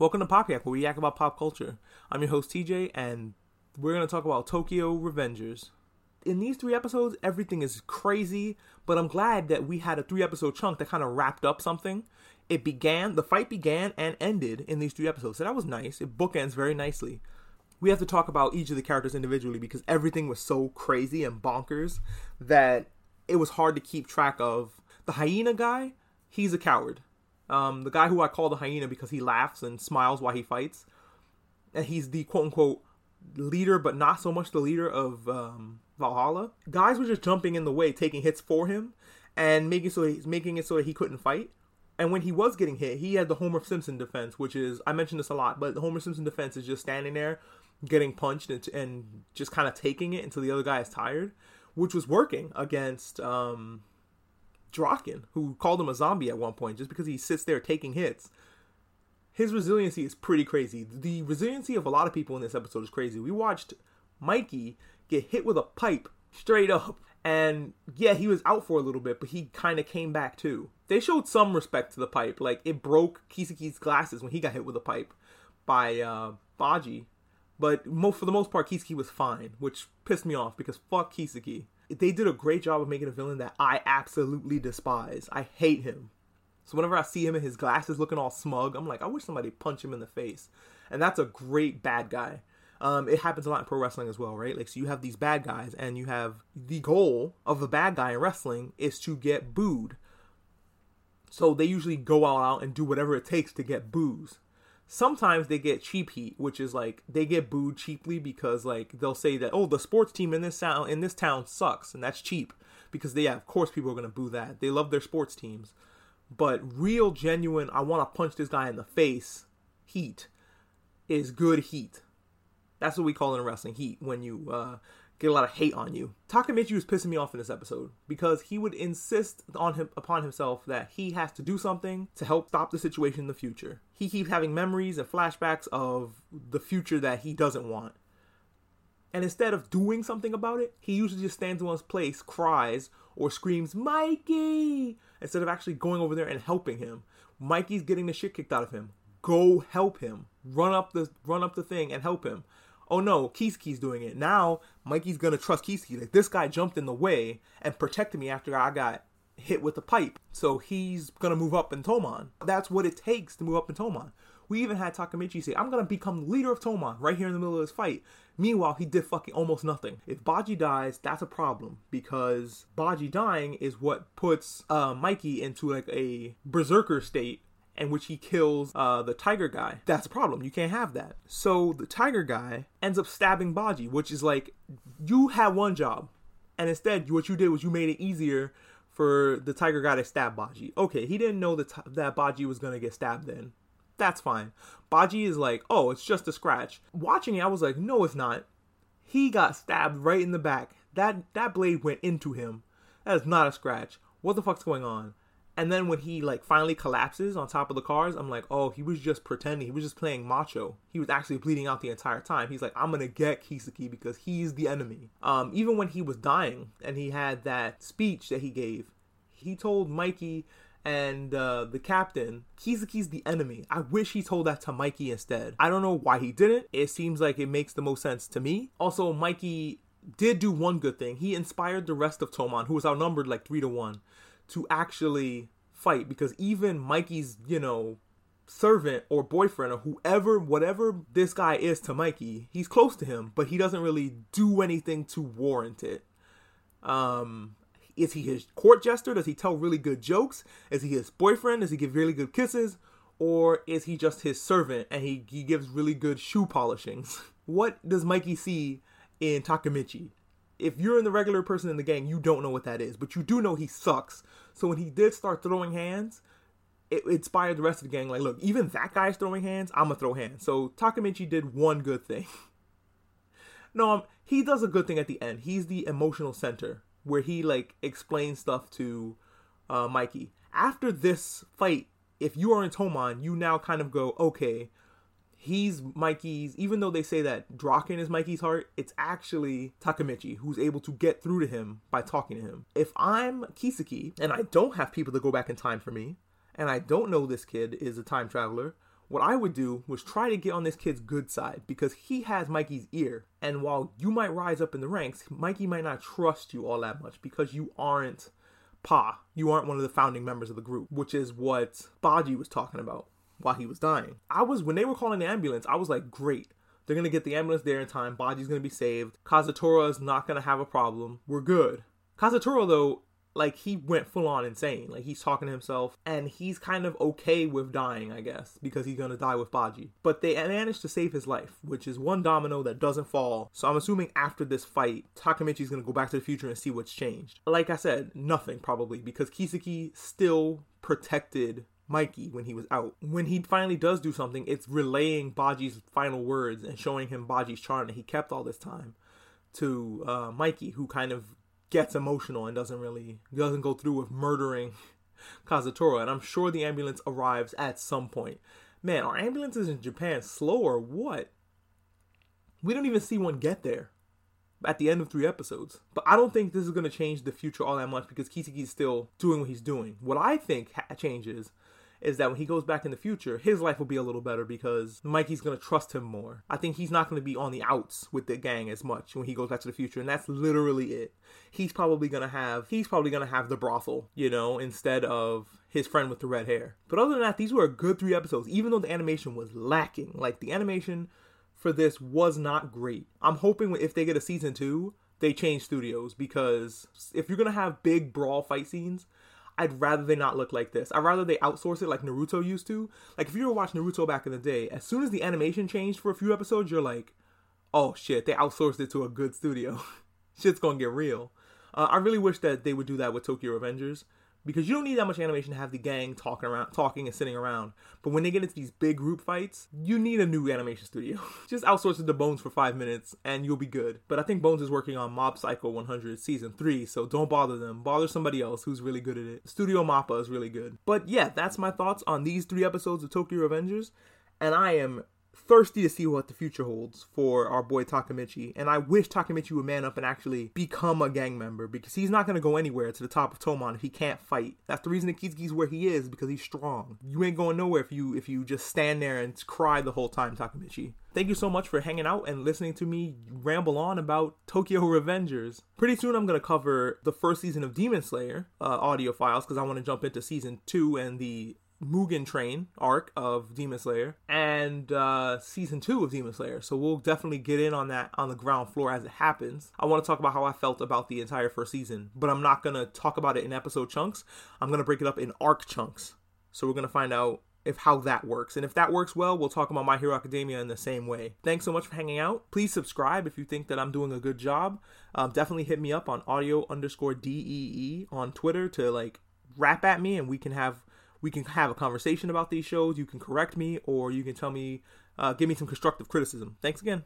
Welcome to Pop Yak, where we yak about pop culture. I'm your host TJ, and we're going to talk about Tokyo Revengers. In these three episodes, everything is crazy, but I'm glad that we had a three episode chunk that kind of wrapped up something. It began, the fight began and ended in these three episodes, so that was nice. It bookends very nicely. We have to talk about each of the characters individually because everything was so crazy and bonkers that it was hard to keep track of. The hyena guy, he's a coward. Um, the guy who I call the hyena because he laughs and smiles while he fights, and he's the quote unquote leader, but not so much the leader of um, Valhalla. Guys were just jumping in the way, taking hits for him, and making so he's making it so that he couldn't fight. And when he was getting hit, he had the Homer Simpson defense, which is I mentioned this a lot, but the Homer Simpson defense is just standing there, getting punched and, and just kind of taking it until the other guy is tired, which was working against um, Draken, who called him a zombie at one point just because he sits there taking hits. His resiliency is pretty crazy. The resiliency of a lot of people in this episode is crazy. We watched Mikey get hit with a pipe straight up. And yeah, he was out for a little bit, but he kind of came back too. They showed some respect to the pipe. Like, it broke Kisaki's glasses when he got hit with a pipe by uh, Baji. But for the most part, Kisaki was fine, which pissed me off because fuck Kisaki they did a great job of making a villain that I absolutely despise. I hate him. So whenever I see him in his glasses looking all smug, I'm like, I wish somebody punch him in the face. And that's a great bad guy. Um, it happens a lot in pro wrestling as well, right? Like, so you have these bad guys, and you have the goal of the bad guy in wrestling is to get booed. So they usually go all out and do whatever it takes to get boos sometimes they get cheap heat, which is like they get booed cheaply because like they'll say that oh the sports team in this town in this town sucks and that's cheap because they yeah, of course people are gonna boo that. They love their sports teams, but real genuine I want to punch this guy in the face heat is good heat. That's what we call in wrestling heat. When you uh, get a lot of hate on you. Takemichi was pissing me off in this episode because he would insist on him upon himself that he has to do something to help stop the situation in the future. He keeps having memories and flashbacks of the future that he doesn't want. And instead of doing something about it, he usually just stands in one place, cries, or screams, Mikey! Instead of actually going over there and helping him. Mikey's getting the shit kicked out of him. Go help him. Run up the run up the thing and help him oh no, Kisaki's doing it. Now Mikey's gonna trust Kisaki. Like this guy jumped in the way and protected me after I got hit with the pipe. So he's gonna move up in Toman. That's what it takes to move up in Toman. We even had Takamichi say, I'm gonna become leader of Toman right here in the middle of this fight. Meanwhile, he did fucking almost nothing. If Baji dies, that's a problem because Baji dying is what puts uh, Mikey into like a berserker state in which he kills uh, the tiger guy. That's a problem. You can't have that. So the tiger guy ends up stabbing Baji, which is like you had one job, and instead what you did was you made it easier for the tiger guy to stab Baji. Okay, he didn't know that that Baji was gonna get stabbed. Then that's fine. Baji is like, oh, it's just a scratch. Watching it, I was like, no, it's not. He got stabbed right in the back. That that blade went into him. That is not a scratch. What the fuck's going on? And then when he like finally collapses on top of the cars, I'm like, oh, he was just pretending. He was just playing macho. He was actually bleeding out the entire time. He's like, I'm gonna get Kisaki because he's the enemy. Um, even when he was dying and he had that speech that he gave, he told Mikey and uh, the captain, Kisaki's the enemy. I wish he told that to Mikey instead. I don't know why he didn't. It seems like it makes the most sense to me. Also, Mikey did do one good thing. He inspired the rest of Toman, who was outnumbered like three to one to actually fight because even Mikey's, you know, servant or boyfriend or whoever, whatever this guy is to Mikey, he's close to him, but he doesn't really do anything to warrant it. Um, is he his court jester? Does he tell really good jokes? Is he his boyfriend? Does he give really good kisses? Or is he just his servant and he, he gives really good shoe polishings? what does Mikey see in Takemichi? If you're in the regular person in the gang, you don't know what that is, but you do know he sucks. So when he did start throwing hands, it inspired the rest of the gang. Like, look, even that guy's throwing hands. I'm gonna throw hands. So Takemichi did one good thing. no, um, he does a good thing at the end. He's the emotional center where he like explains stuff to uh, Mikey. After this fight, if you are in Toman, you now kind of go, okay, he's Mikey's, even though they say that Draken is Mikey's heart, it's actually Takamichi who's able to get through to him by talking to him. If I'm Kisaki and I don't have people to go back in time for me, and I don't know this kid is a time traveler, What I would do was try to get on this kid's good side because he has Mikey's ear. And while you might rise up in the ranks, Mikey might not trust you all that much because you aren't Pa. You aren't one of the founding members of the group, which is what Baji was talking about while he was dying. I was, when they were calling the ambulance, I was like, great. They're gonna get the ambulance there in time. Baji's gonna be saved. Kazutora is not gonna have a problem. We're good. Kazutora, though, like he went full on insane. Like he's talking to himself, and he's kind of okay with dying, I guess, because he's gonna die with Baji. But they managed to save his life, which is one domino that doesn't fall. So I'm assuming after this fight, Takemichi's gonna go back to the future and see what's changed. Like I said, nothing probably, because Kiseki still protected Mikey when he was out. When he finally does do something, it's relaying Baji's final words and showing him Baji's charm that he kept all this time to uh, Mikey, who kind of gets emotional and doesn't really doesn't go through with murdering Kazutora. And I'm sure the ambulance arrives at some point. Man, are ambulances in Japan slow or what? We don't even see one get there at the end of three episodes. But I don't think this is going to change the future all that much because Kiseki's still doing what he's doing. What I think ha- changes is that when he goes back in the future, his life will be a little better because Mikey's gonna trust him more. I think he's not gonna be on the outs with the gang as much when he goes back to the future, and that's literally it. He's probably gonna have he's probably gonna have the brothel, you know, instead of his friend with the red hair. But other than that, these were a good three episodes, even though the animation was lacking. Like the animation for this was not great. I'm hoping if they get a season two, they change studios because if you're gonna have big brawl fight scenes, I'd rather they not look like this. I'd rather they outsource it like Naruto used to. Like if you were watching Naruto back in the day, as soon as the animation changed for a few episodes, you're like, oh shit, they outsourced it to a good studio. Shit's gonna get real. Uh, I really wish that they would do that with Tokyo Revengers because you don't need that much animation to have the gang talking around, talking and sitting around. But when they get into these big group fights, you need a new animation studio. Just outsource it to Bones for five minutes and you'll be good. But I think Bones is working on Mob Psycho 100 season three, so don't bother them. Bother somebody else who's really good at it. Studio Mappa is really good. But yeah, that's my thoughts on these three episodes of Tokyo avengers and I am thirsty to see what the future holds for our boy Takamichi. And I wish Takamichi would man up and actually become a gang member because he's not going to go anywhere to the top of Toman if he can't fight. That's the reason that Kiseki's where he is because he's strong. You ain't going nowhere if you if you just stand there and cry the whole time, Takamichi. Thank you so much for hanging out and listening to me ramble on about Tokyo Revengers. Pretty soon I'm going to cover the first season of Demon Slayer uh, audio files because I want to jump into season 2 and the Mugen Train arc of Demon Slayer and uh, season two of Demon Slayer. So we'll definitely get in on that on the ground floor as it happens. I want to talk about how I felt about the entire first season, but I'm not going to talk about it in episode chunks. I'm going to break it up in arc chunks. So we're going to find out if how that works. And if that works well, we'll talk about My Hero Academia in the same way. Thanks so much for hanging out. Please subscribe if you think that I'm doing a good job. Um, definitely hit me up on audio underscore DEE on Twitter to like rap at me and we can have we can have a conversation about these shows. You can correct me or you can tell me, uh, give me some constructive criticism. Thanks again.